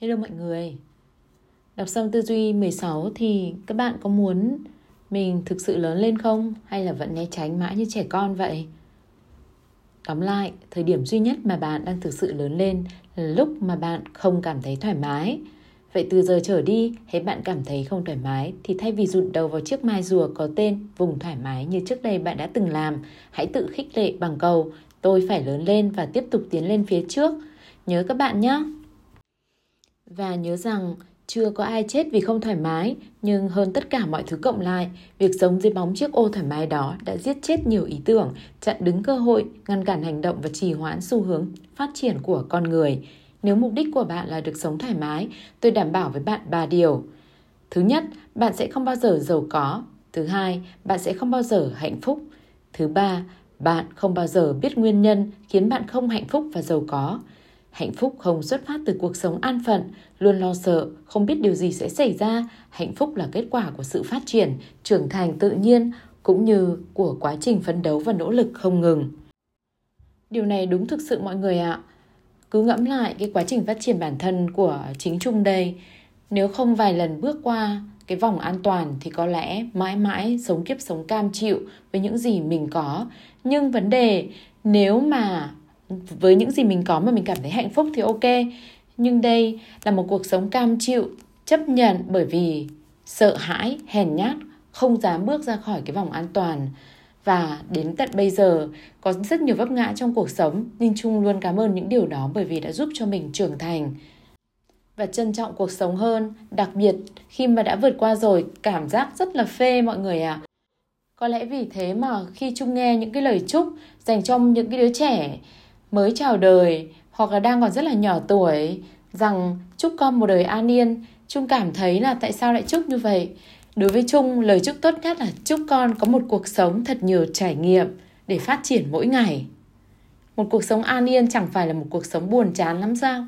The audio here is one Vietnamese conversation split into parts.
Hello mọi người Đọc xong tư duy 16 thì các bạn có muốn mình thực sự lớn lên không? Hay là vẫn né tránh mãi như trẻ con vậy? Tóm lại, thời điểm duy nhất mà bạn đang thực sự lớn lên là lúc mà bạn không cảm thấy thoải mái. Vậy từ giờ trở đi, hãy bạn cảm thấy không thoải mái thì thay vì rụt đầu vào chiếc mai rùa có tên vùng thoải mái như trước đây bạn đã từng làm, hãy tự khích lệ bằng câu tôi phải lớn lên và tiếp tục tiến lên phía trước. Nhớ các bạn nhé! Và nhớ rằng chưa có ai chết vì không thoải mái, nhưng hơn tất cả mọi thứ cộng lại, việc sống dưới bóng chiếc ô thoải mái đó đã giết chết nhiều ý tưởng, chặn đứng cơ hội, ngăn cản hành động và trì hoãn xu hướng phát triển của con người. Nếu mục đích của bạn là được sống thoải mái, tôi đảm bảo với bạn ba điều. Thứ nhất, bạn sẽ không bao giờ giàu có. Thứ hai, bạn sẽ không bao giờ hạnh phúc. Thứ ba, bạn không bao giờ biết nguyên nhân khiến bạn không hạnh phúc và giàu có. Hạnh phúc không xuất phát từ cuộc sống an phận, luôn lo sợ, không biết điều gì sẽ xảy ra. Hạnh phúc là kết quả của sự phát triển, trưởng thành tự nhiên, cũng như của quá trình phấn đấu và nỗ lực không ngừng. Điều này đúng thực sự mọi người ạ. Cứ ngẫm lại cái quá trình phát triển bản thân của chính Trung đây. Nếu không vài lần bước qua cái vòng an toàn thì có lẽ mãi mãi sống kiếp sống cam chịu với những gì mình có. Nhưng vấn đề nếu mà với những gì mình có mà mình cảm thấy hạnh phúc thì ok. Nhưng đây là một cuộc sống cam chịu, chấp nhận bởi vì sợ hãi, hèn nhát, không dám bước ra khỏi cái vòng an toàn. Và đến tận bây giờ, có rất nhiều vấp ngã trong cuộc sống, nhưng Trung luôn cảm ơn những điều đó bởi vì đã giúp cho mình trưởng thành và trân trọng cuộc sống hơn. Đặc biệt, khi mà đã vượt qua rồi, cảm giác rất là phê mọi người ạ. À. có lẽ vì thế mà khi Trung nghe những cái lời chúc dành cho những cái đứa trẻ mới chào đời hoặc là đang còn rất là nhỏ tuổi rằng chúc con một đời an yên Trung cảm thấy là tại sao lại chúc như vậy Đối với Trung, lời chúc tốt nhất là chúc con có một cuộc sống thật nhiều trải nghiệm để phát triển mỗi ngày. Một cuộc sống an yên chẳng phải là một cuộc sống buồn chán lắm sao?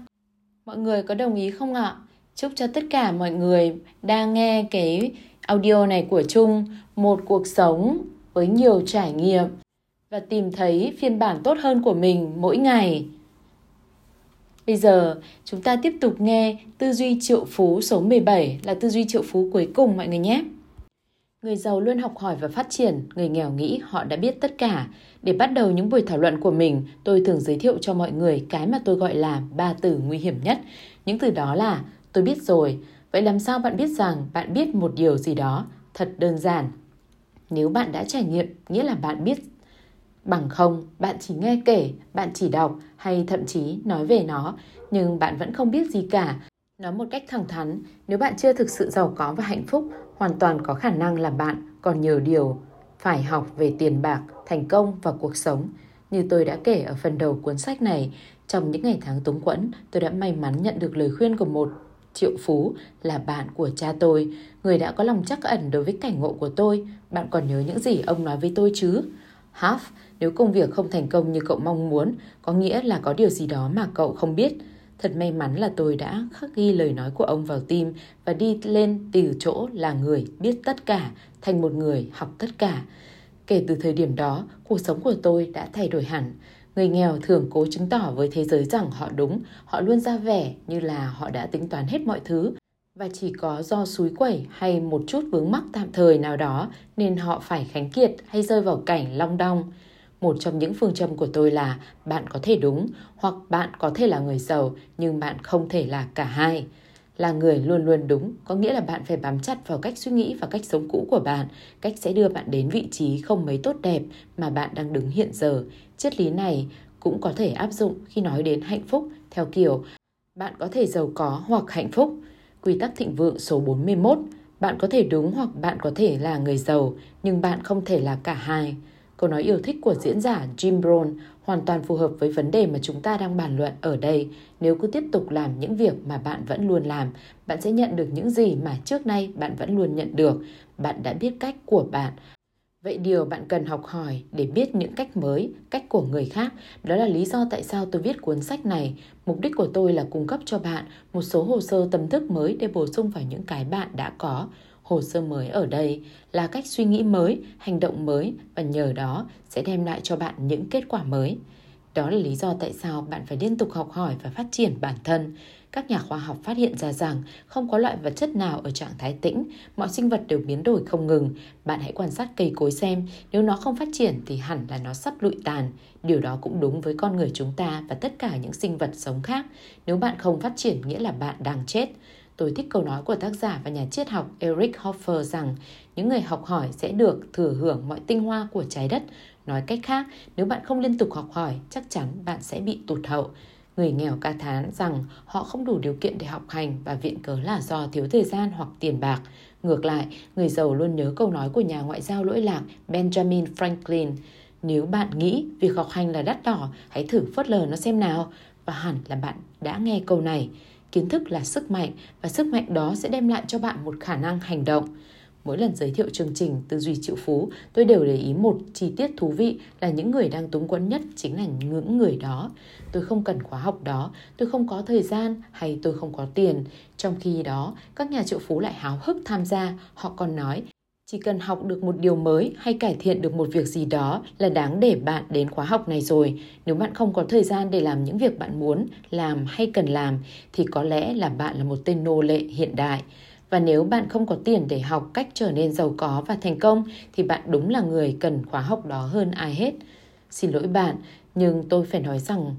Mọi người có đồng ý không ạ? Chúc cho tất cả mọi người đang nghe cái audio này của Trung một cuộc sống với nhiều trải nghiệm và tìm thấy phiên bản tốt hơn của mình mỗi ngày. Bây giờ chúng ta tiếp tục nghe tư duy triệu phú số 17 là tư duy triệu phú cuối cùng mọi người nhé. Người giàu luôn học hỏi và phát triển, người nghèo nghĩ họ đã biết tất cả. Để bắt đầu những buổi thảo luận của mình, tôi thường giới thiệu cho mọi người cái mà tôi gọi là ba từ nguy hiểm nhất. Những từ đó là tôi biết rồi. Vậy làm sao bạn biết rằng bạn biết một điều gì đó? Thật đơn giản. Nếu bạn đã trải nghiệm, nghĩa là bạn biết Bằng không, bạn chỉ nghe kể, bạn chỉ đọc hay thậm chí nói về nó, nhưng bạn vẫn không biết gì cả. Nói một cách thẳng thắn, nếu bạn chưa thực sự giàu có và hạnh phúc, hoàn toàn có khả năng là bạn còn nhiều điều phải học về tiền bạc, thành công và cuộc sống. Như tôi đã kể ở phần đầu cuốn sách này, trong những ngày tháng túng quẫn, tôi đã may mắn nhận được lời khuyên của một triệu phú là bạn của cha tôi, người đã có lòng chắc ẩn đối với cảnh ngộ của tôi. Bạn còn nhớ những gì ông nói với tôi chứ? Half, nếu công việc không thành công như cậu mong muốn, có nghĩa là có điều gì đó mà cậu không biết. Thật may mắn là tôi đã khắc ghi lời nói của ông vào tim và đi lên từ chỗ là người biết tất cả thành một người học tất cả. Kể từ thời điểm đó, cuộc sống của tôi đã thay đổi hẳn. Người nghèo thường cố chứng tỏ với thế giới rằng họ đúng, họ luôn ra vẻ như là họ đã tính toán hết mọi thứ. Và chỉ có do suối quẩy hay một chút vướng mắc tạm thời nào đó nên họ phải khánh kiệt hay rơi vào cảnh long đong. Một trong những phương châm của tôi là bạn có thể đúng hoặc bạn có thể là người giàu nhưng bạn không thể là cả hai. Là người luôn luôn đúng có nghĩa là bạn phải bám chặt vào cách suy nghĩ và cách sống cũ của bạn, cách sẽ đưa bạn đến vị trí không mấy tốt đẹp mà bạn đang đứng hiện giờ. Triết lý này cũng có thể áp dụng khi nói đến hạnh phúc theo kiểu bạn có thể giàu có hoặc hạnh phúc. Quy tắc thịnh vượng số 41 bạn có thể đúng hoặc bạn có thể là người giàu, nhưng bạn không thể là cả hai. Câu nói yêu thích của diễn giả Jim Brown hoàn toàn phù hợp với vấn đề mà chúng ta đang bàn luận ở đây. Nếu cứ tiếp tục làm những việc mà bạn vẫn luôn làm, bạn sẽ nhận được những gì mà trước nay bạn vẫn luôn nhận được. Bạn đã biết cách của bạn. Vậy điều bạn cần học hỏi để biết những cách mới, cách của người khác, đó là lý do tại sao tôi viết cuốn sách này. Mục đích của tôi là cung cấp cho bạn một số hồ sơ tâm thức mới để bổ sung vào những cái bạn đã có hồ sơ mới ở đây là cách suy nghĩ mới hành động mới và nhờ đó sẽ đem lại cho bạn những kết quả mới đó là lý do tại sao bạn phải liên tục học hỏi và phát triển bản thân các nhà khoa học phát hiện ra rằng không có loại vật chất nào ở trạng thái tĩnh, mọi sinh vật đều biến đổi không ngừng. Bạn hãy quan sát cây cối xem, nếu nó không phát triển thì hẳn là nó sắp lụi tàn. Điều đó cũng đúng với con người chúng ta và tất cả những sinh vật sống khác. Nếu bạn không phát triển nghĩa là bạn đang chết. Tôi thích câu nói của tác giả và nhà triết học Eric Hoffer rằng những người học hỏi sẽ được thừa hưởng mọi tinh hoa của trái đất. Nói cách khác, nếu bạn không liên tục học hỏi, chắc chắn bạn sẽ bị tụt hậu. Người nghèo ca thán rằng họ không đủ điều kiện để học hành và viện cớ là do thiếu thời gian hoặc tiền bạc. Ngược lại, người giàu luôn nhớ câu nói của nhà ngoại giao lỗi lạc Benjamin Franklin. Nếu bạn nghĩ việc học hành là đắt đỏ, hãy thử phớt lờ nó xem nào. Và hẳn là bạn đã nghe câu này. Kiến thức là sức mạnh và sức mạnh đó sẽ đem lại cho bạn một khả năng hành động. Mỗi lần giới thiệu chương trình Tư duy triệu phú, tôi đều để ý một chi tiết thú vị là những người đang túng quẫn nhất chính là những người đó. Tôi không cần khóa học đó, tôi không có thời gian hay tôi không có tiền. Trong khi đó, các nhà triệu phú lại háo hức tham gia. Họ còn nói, chỉ cần học được một điều mới hay cải thiện được một việc gì đó là đáng để bạn đến khóa học này rồi. Nếu bạn không có thời gian để làm những việc bạn muốn làm hay cần làm thì có lẽ là bạn là một tên nô lệ hiện đại. Và nếu bạn không có tiền để học cách trở nên giàu có và thành công thì bạn đúng là người cần khóa học đó hơn ai hết. Xin lỗi bạn, nhưng tôi phải nói rằng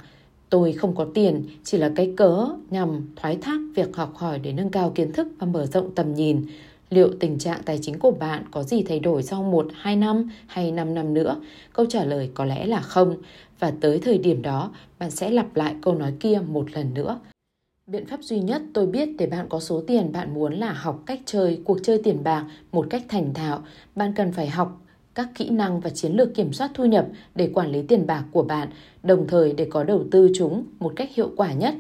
tôi không có tiền chỉ là cái cớ nhằm thoái thác việc học hỏi để nâng cao kiến thức và mở rộng tầm nhìn. Liệu tình trạng tài chính của bạn có gì thay đổi sau 1, 2 năm hay 5 năm nữa? Câu trả lời có lẽ là không. Và tới thời điểm đó, bạn sẽ lặp lại câu nói kia một lần nữa. Biện pháp duy nhất tôi biết để bạn có số tiền bạn muốn là học cách chơi cuộc chơi tiền bạc một cách thành thạo. Bạn cần phải học các kỹ năng và chiến lược kiểm soát thu nhập để quản lý tiền bạc của bạn, đồng thời để có đầu tư chúng một cách hiệu quả nhất.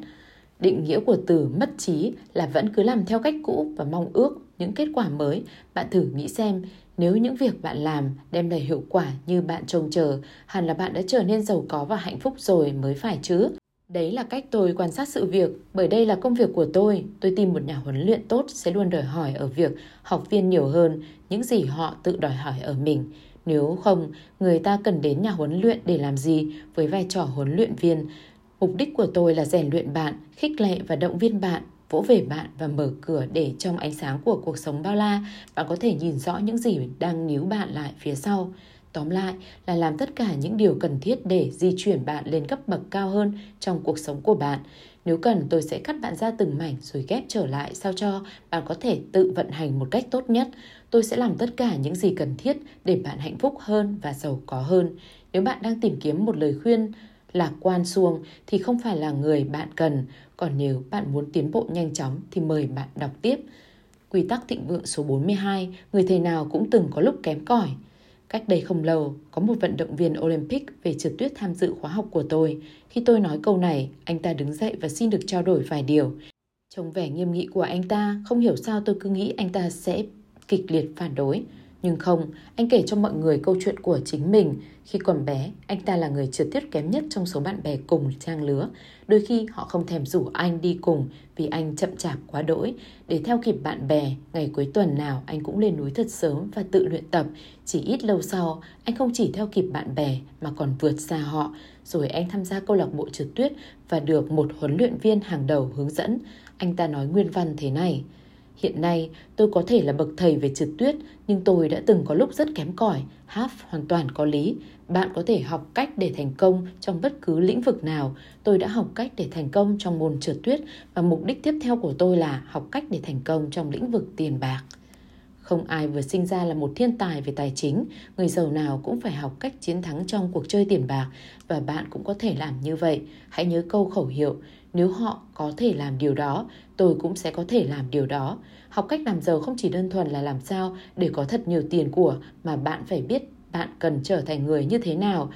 Định nghĩa của từ mất trí là vẫn cứ làm theo cách cũ và mong ước những kết quả mới. Bạn thử nghĩ xem, nếu những việc bạn làm đem lại hiệu quả như bạn trông chờ, hẳn là bạn đã trở nên giàu có và hạnh phúc rồi mới phải chứ. Đấy là cách tôi quan sát sự việc, bởi đây là công việc của tôi. Tôi tìm một nhà huấn luyện tốt sẽ luôn đòi hỏi ở việc học viên nhiều hơn những gì họ tự đòi hỏi ở mình. Nếu không, người ta cần đến nhà huấn luyện để làm gì với vai trò huấn luyện viên? Mục đích của tôi là rèn luyện bạn, khích lệ và động viên bạn, vỗ về bạn và mở cửa để trong ánh sáng của cuộc sống bao la, bạn có thể nhìn rõ những gì đang níu bạn lại phía sau. Tóm lại là làm tất cả những điều cần thiết để di chuyển bạn lên cấp bậc cao hơn trong cuộc sống của bạn. Nếu cần tôi sẽ cắt bạn ra từng mảnh rồi ghép trở lại sao cho bạn có thể tự vận hành một cách tốt nhất. Tôi sẽ làm tất cả những gì cần thiết để bạn hạnh phúc hơn và giàu có hơn. Nếu bạn đang tìm kiếm một lời khuyên lạc quan xuông thì không phải là người bạn cần. Còn nếu bạn muốn tiến bộ nhanh chóng thì mời bạn đọc tiếp. Quy tắc thịnh vượng số 42, người thầy nào cũng từng có lúc kém cỏi. Cách đây không lâu, có một vận động viên Olympic về trượt tuyết tham dự khóa học của tôi. Khi tôi nói câu này, anh ta đứng dậy và xin được trao đổi vài điều. trông vẻ nghiêm nghị của anh ta, không hiểu sao tôi cứ nghĩ anh ta sẽ kịch liệt phản đối. Nhưng không, anh kể cho mọi người câu chuyện của chính mình. Khi còn bé, anh ta là người trượt tuyết kém nhất trong số bạn bè cùng trang lứa. Đôi khi họ không thèm rủ anh đi cùng vì anh chậm chạp quá đỗi. Để theo kịp bạn bè, ngày cuối tuần nào anh cũng lên núi thật sớm và tự luyện tập. Chỉ ít lâu sau, anh không chỉ theo kịp bạn bè mà còn vượt xa họ. Rồi anh tham gia câu lạc bộ trượt tuyết và được một huấn luyện viên hàng đầu hướng dẫn. Anh ta nói nguyên văn thế này – Hiện nay, tôi có thể là bậc thầy về trượt tuyết, nhưng tôi đã từng có lúc rất kém cỏi. Half hoàn toàn có lý. Bạn có thể học cách để thành công trong bất cứ lĩnh vực nào. Tôi đã học cách để thành công trong môn trượt tuyết và mục đích tiếp theo của tôi là học cách để thành công trong lĩnh vực tiền bạc. Không ai vừa sinh ra là một thiên tài về tài chính, người giàu nào cũng phải học cách chiến thắng trong cuộc chơi tiền bạc và bạn cũng có thể làm như vậy. Hãy nhớ câu khẩu hiệu, nếu họ có thể làm điều đó, tôi cũng sẽ có thể làm điều đó. Học cách làm giàu không chỉ đơn thuần là làm sao để có thật nhiều tiền của mà bạn phải biết bạn cần trở thành người như thế nào.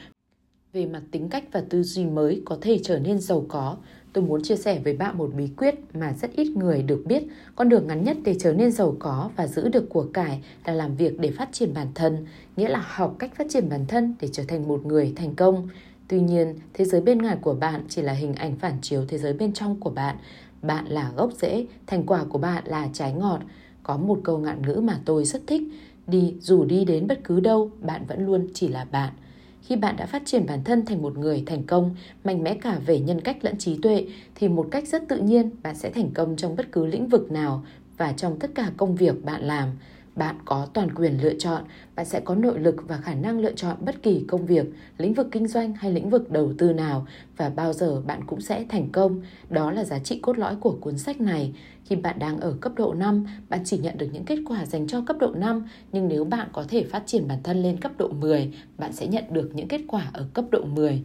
Về mặt tính cách và tư duy mới có thể trở nên giàu có, tôi muốn chia sẻ với bạn một bí quyết mà rất ít người được biết. Con đường ngắn nhất để trở nên giàu có và giữ được của cải là làm việc để phát triển bản thân, nghĩa là học cách phát triển bản thân để trở thành một người thành công. Tuy nhiên, thế giới bên ngoài của bạn chỉ là hình ảnh phản chiếu thế giới bên trong của bạn. Bạn là gốc rễ, thành quả của bạn là trái ngọt. Có một câu ngạn ngữ mà tôi rất thích. Đi, dù đi đến bất cứ đâu, bạn vẫn luôn chỉ là bạn khi bạn đã phát triển bản thân thành một người thành công, mạnh mẽ cả về nhân cách lẫn trí tuệ, thì một cách rất tự nhiên bạn sẽ thành công trong bất cứ lĩnh vực nào và trong tất cả công việc bạn làm bạn có toàn quyền lựa chọn, bạn sẽ có nội lực và khả năng lựa chọn bất kỳ công việc, lĩnh vực kinh doanh hay lĩnh vực đầu tư nào và bao giờ bạn cũng sẽ thành công. Đó là giá trị cốt lõi của cuốn sách này. Khi bạn đang ở cấp độ 5, bạn chỉ nhận được những kết quả dành cho cấp độ 5, nhưng nếu bạn có thể phát triển bản thân lên cấp độ 10, bạn sẽ nhận được những kết quả ở cấp độ 10.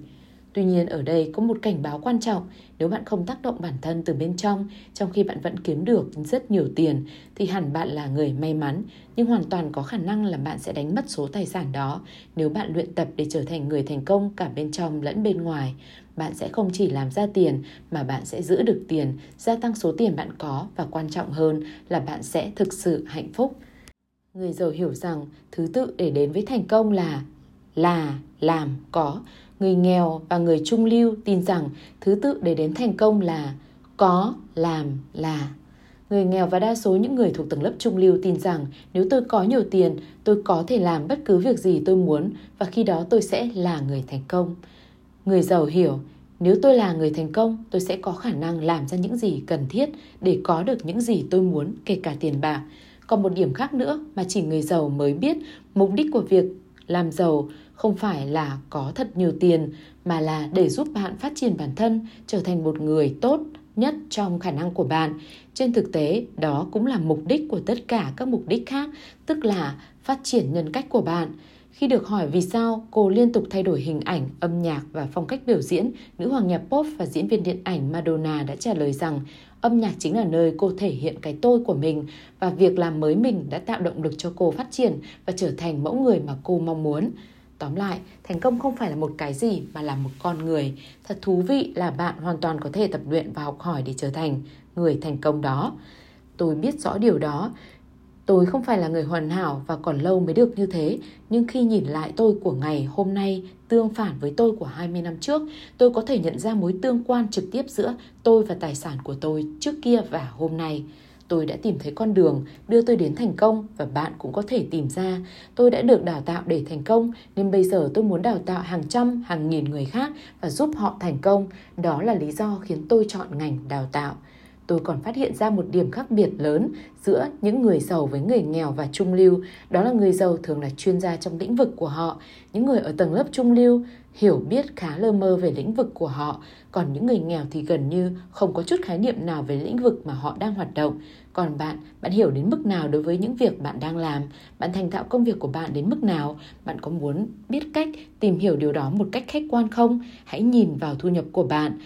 Tuy nhiên ở đây có một cảnh báo quan trọng, nếu bạn không tác động bản thân từ bên trong, trong khi bạn vẫn kiếm được rất nhiều tiền, thì hẳn bạn là người may mắn, nhưng hoàn toàn có khả năng là bạn sẽ đánh mất số tài sản đó nếu bạn luyện tập để trở thành người thành công cả bên trong lẫn bên ngoài. Bạn sẽ không chỉ làm ra tiền mà bạn sẽ giữ được tiền, gia tăng số tiền bạn có và quan trọng hơn là bạn sẽ thực sự hạnh phúc. Người giàu hiểu rằng thứ tự để đến với thành công là là, làm, có người nghèo và người trung lưu tin rằng thứ tự để đến thành công là có, làm, là. Người nghèo và đa số những người thuộc tầng lớp trung lưu tin rằng nếu tôi có nhiều tiền, tôi có thể làm bất cứ việc gì tôi muốn và khi đó tôi sẽ là người thành công. Người giàu hiểu, nếu tôi là người thành công, tôi sẽ có khả năng làm ra những gì cần thiết để có được những gì tôi muốn, kể cả tiền bạc. Còn một điểm khác nữa mà chỉ người giàu mới biết, mục đích của việc làm giàu không phải là có thật nhiều tiền mà là để giúp bạn phát triển bản thân trở thành một người tốt nhất trong khả năng của bạn. Trên thực tế, đó cũng là mục đích của tất cả các mục đích khác, tức là phát triển nhân cách của bạn. Khi được hỏi vì sao cô liên tục thay đổi hình ảnh, âm nhạc và phong cách biểu diễn, nữ hoàng nhạc pop và diễn viên điện ảnh Madonna đã trả lời rằng âm nhạc chính là nơi cô thể hiện cái tôi của mình và việc làm mới mình đã tạo động lực cho cô phát triển và trở thành mẫu người mà cô mong muốn. Tóm lại, thành công không phải là một cái gì mà là một con người. Thật thú vị là bạn hoàn toàn có thể tập luyện và học hỏi để trở thành người thành công đó. Tôi biết rõ điều đó. Tôi không phải là người hoàn hảo và còn lâu mới được như thế, nhưng khi nhìn lại tôi của ngày hôm nay tương phản với tôi của 20 năm trước, tôi có thể nhận ra mối tương quan trực tiếp giữa tôi và tài sản của tôi trước kia và hôm nay tôi đã tìm thấy con đường đưa tôi đến thành công và bạn cũng có thể tìm ra. Tôi đã được đào tạo để thành công nên bây giờ tôi muốn đào tạo hàng trăm, hàng nghìn người khác và giúp họ thành công. Đó là lý do khiến tôi chọn ngành đào tạo. Tôi còn phát hiện ra một điểm khác biệt lớn giữa những người giàu với người nghèo và trung lưu. Đó là người giàu thường là chuyên gia trong lĩnh vực của họ. Những người ở tầng lớp trung lưu hiểu biết khá lơ mơ về lĩnh vực của họ, còn những người nghèo thì gần như không có chút khái niệm nào về lĩnh vực mà họ đang hoạt động. Còn bạn, bạn hiểu đến mức nào đối với những việc bạn đang làm? Bạn thành thạo công việc của bạn đến mức nào? Bạn có muốn biết cách tìm hiểu điều đó một cách khách quan không? Hãy nhìn vào thu nhập của bạn.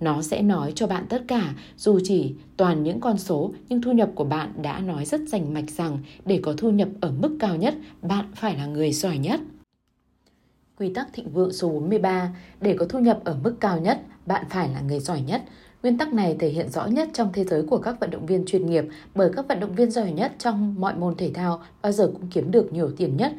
Nó sẽ nói cho bạn tất cả, dù chỉ toàn những con số, nhưng thu nhập của bạn đã nói rất rành mạch rằng để có thu nhập ở mức cao nhất, bạn phải là người giỏi nhất. Quy tắc thịnh vượng số 43, để có thu nhập ở mức cao nhất, bạn phải là người giỏi nhất. Nguyên tắc này thể hiện rõ nhất trong thế giới của các vận động viên chuyên nghiệp bởi các vận động viên giỏi nhất trong mọi môn thể thao bao giờ cũng kiếm được nhiều tiền nhất.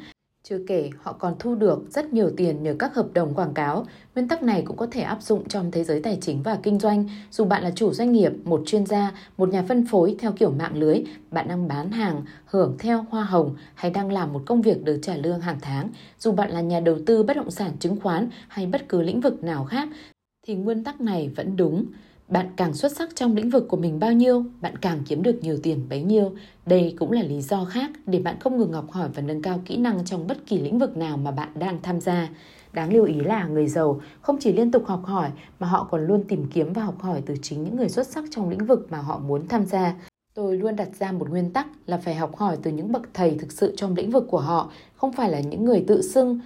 Chưa kể, họ còn thu được rất nhiều tiền nhờ các hợp đồng quảng cáo. Nguyên tắc này cũng có thể áp dụng trong thế giới tài chính và kinh doanh. Dù bạn là chủ doanh nghiệp, một chuyên gia, một nhà phân phối theo kiểu mạng lưới, bạn đang bán hàng, hưởng theo hoa hồng hay đang làm một công việc được trả lương hàng tháng. Dù bạn là nhà đầu tư bất động sản chứng khoán hay bất cứ lĩnh vực nào khác, thì nguyên tắc này vẫn đúng. Bạn càng xuất sắc trong lĩnh vực của mình bao nhiêu, bạn càng kiếm được nhiều tiền bấy nhiêu. Đây cũng là lý do khác để bạn không ngừng học hỏi và nâng cao kỹ năng trong bất kỳ lĩnh vực nào mà bạn đang tham gia. Đáng lưu ý là người giàu không chỉ liên tục học hỏi mà họ còn luôn tìm kiếm và học hỏi từ chính những người xuất sắc trong lĩnh vực mà họ muốn tham gia. Tôi luôn đặt ra một nguyên tắc là phải học hỏi từ những bậc thầy thực sự trong lĩnh vực của họ, không phải là những người tự xưng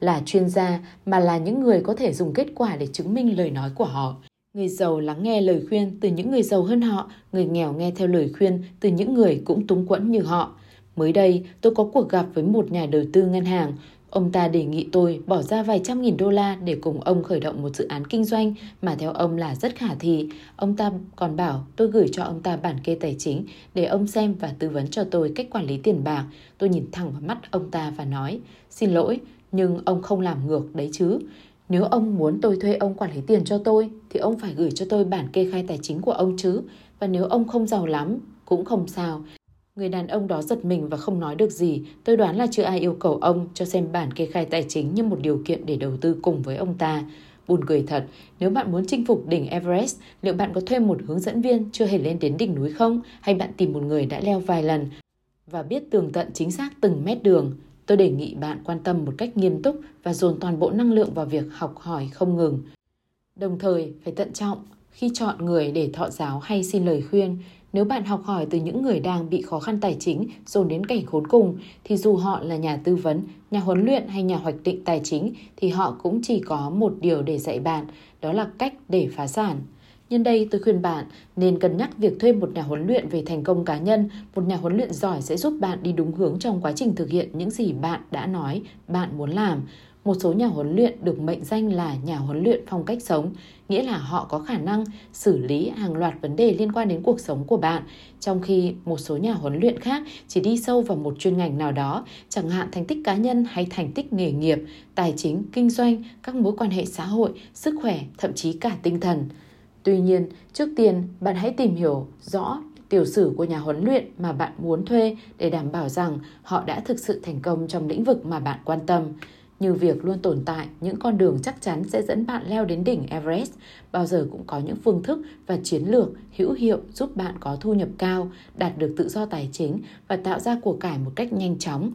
là chuyên gia mà là những người có thể dùng kết quả để chứng minh lời nói của họ. Người giàu lắng nghe lời khuyên từ những người giàu hơn họ, người nghèo nghe theo lời khuyên từ những người cũng túng quẫn như họ. Mới đây, tôi có cuộc gặp với một nhà đầu tư ngân hàng. Ông ta đề nghị tôi bỏ ra vài trăm nghìn đô la để cùng ông khởi động một dự án kinh doanh mà theo ông là rất khả thi. Ông ta còn bảo tôi gửi cho ông ta bản kê tài chính để ông xem và tư vấn cho tôi cách quản lý tiền bạc. Tôi nhìn thẳng vào mắt ông ta và nói, xin lỗi, nhưng ông không làm ngược đấy chứ. Nếu ông muốn tôi thuê ông quản lý tiền cho tôi thì ông phải gửi cho tôi bản kê khai tài chính của ông chứ. Và nếu ông không giàu lắm cũng không sao. Người đàn ông đó giật mình và không nói được gì. Tôi đoán là chưa ai yêu cầu ông cho xem bản kê khai tài chính như một điều kiện để đầu tư cùng với ông ta. Buồn cười thật, nếu bạn muốn chinh phục đỉnh Everest, liệu bạn có thuê một hướng dẫn viên chưa hề lên đến đỉnh núi không? Hay bạn tìm một người đã leo vài lần và biết tường tận chính xác từng mét đường? Tôi đề nghị bạn quan tâm một cách nghiêm túc và dồn toàn bộ năng lượng vào việc học hỏi không ngừng. Đồng thời, phải tận trọng khi chọn người để thọ giáo hay xin lời khuyên. Nếu bạn học hỏi từ những người đang bị khó khăn tài chính dồn đến cảnh khốn cùng thì dù họ là nhà tư vấn, nhà huấn luyện hay nhà hoạch định tài chính thì họ cũng chỉ có một điều để dạy bạn, đó là cách để phá sản. Nhân đây tôi khuyên bạn nên cân nhắc việc thuê một nhà huấn luyện về thành công cá nhân. Một nhà huấn luyện giỏi sẽ giúp bạn đi đúng hướng trong quá trình thực hiện những gì bạn đã nói bạn muốn làm. Một số nhà huấn luyện được mệnh danh là nhà huấn luyện phong cách sống, nghĩa là họ có khả năng xử lý hàng loạt vấn đề liên quan đến cuộc sống của bạn, trong khi một số nhà huấn luyện khác chỉ đi sâu vào một chuyên ngành nào đó, chẳng hạn thành tích cá nhân hay thành tích nghề nghiệp, tài chính, kinh doanh, các mối quan hệ xã hội, sức khỏe, thậm chí cả tinh thần. Tuy nhiên, trước tiên bạn hãy tìm hiểu rõ tiểu sử của nhà huấn luyện mà bạn muốn thuê để đảm bảo rằng họ đã thực sự thành công trong lĩnh vực mà bạn quan tâm như việc luôn tồn tại những con đường chắc chắn sẽ dẫn bạn leo đến đỉnh Everest, bao giờ cũng có những phương thức và chiến lược hữu hiệu giúp bạn có thu nhập cao, đạt được tự do tài chính và tạo ra của cải một cách nhanh chóng.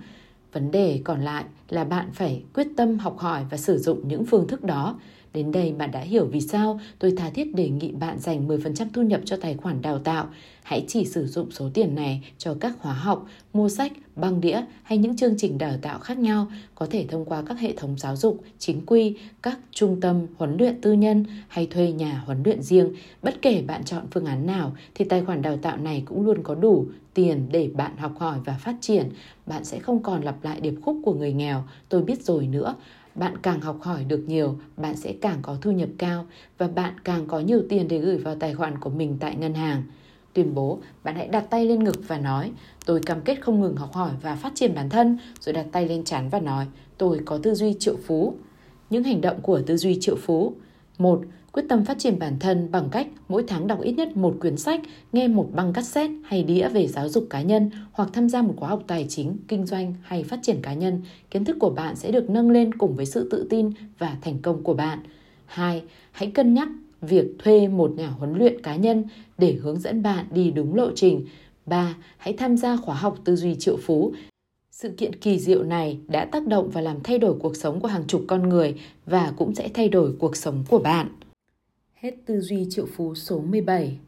Vấn đề còn lại là bạn phải quyết tâm học hỏi và sử dụng những phương thức đó. Đến đây bạn đã hiểu vì sao tôi tha thiết đề nghị bạn dành 10% thu nhập cho tài khoản đào tạo. Hãy chỉ sử dụng số tiền này cho các khóa học, mua sách, băng đĩa hay những chương trình đào tạo khác nhau, có thể thông qua các hệ thống giáo dục, chính quy, các trung tâm huấn luyện tư nhân hay thuê nhà huấn luyện riêng. Bất kể bạn chọn phương án nào thì tài khoản đào tạo này cũng luôn có đủ tiền để bạn học hỏi và phát triển. Bạn sẽ không còn lặp lại điệp khúc của người nghèo, tôi biết rồi nữa bạn càng học hỏi được nhiều, bạn sẽ càng có thu nhập cao và bạn càng có nhiều tiền để gửi vào tài khoản của mình tại ngân hàng. Tuyên bố, bạn hãy đặt tay lên ngực và nói, tôi cam kết không ngừng học hỏi và phát triển bản thân, rồi đặt tay lên chán và nói, tôi có tư duy triệu phú. Những hành động của tư duy triệu phú. một Quyết tâm phát triển bản thân bằng cách mỗi tháng đọc ít nhất một quyển sách, nghe một băng cassette hay đĩa về giáo dục cá nhân hoặc tham gia một khóa học tài chính, kinh doanh hay phát triển cá nhân. Kiến thức của bạn sẽ được nâng lên cùng với sự tự tin và thành công của bạn. 2. Hãy cân nhắc việc thuê một nhà huấn luyện cá nhân để hướng dẫn bạn đi đúng lộ trình. 3. Hãy tham gia khóa học tư duy triệu phú sự kiện kỳ diệu này đã tác động và làm thay đổi cuộc sống của hàng chục con người và cũng sẽ thay đổi cuộc sống của bạn. Hết tư duy triệu phú số 17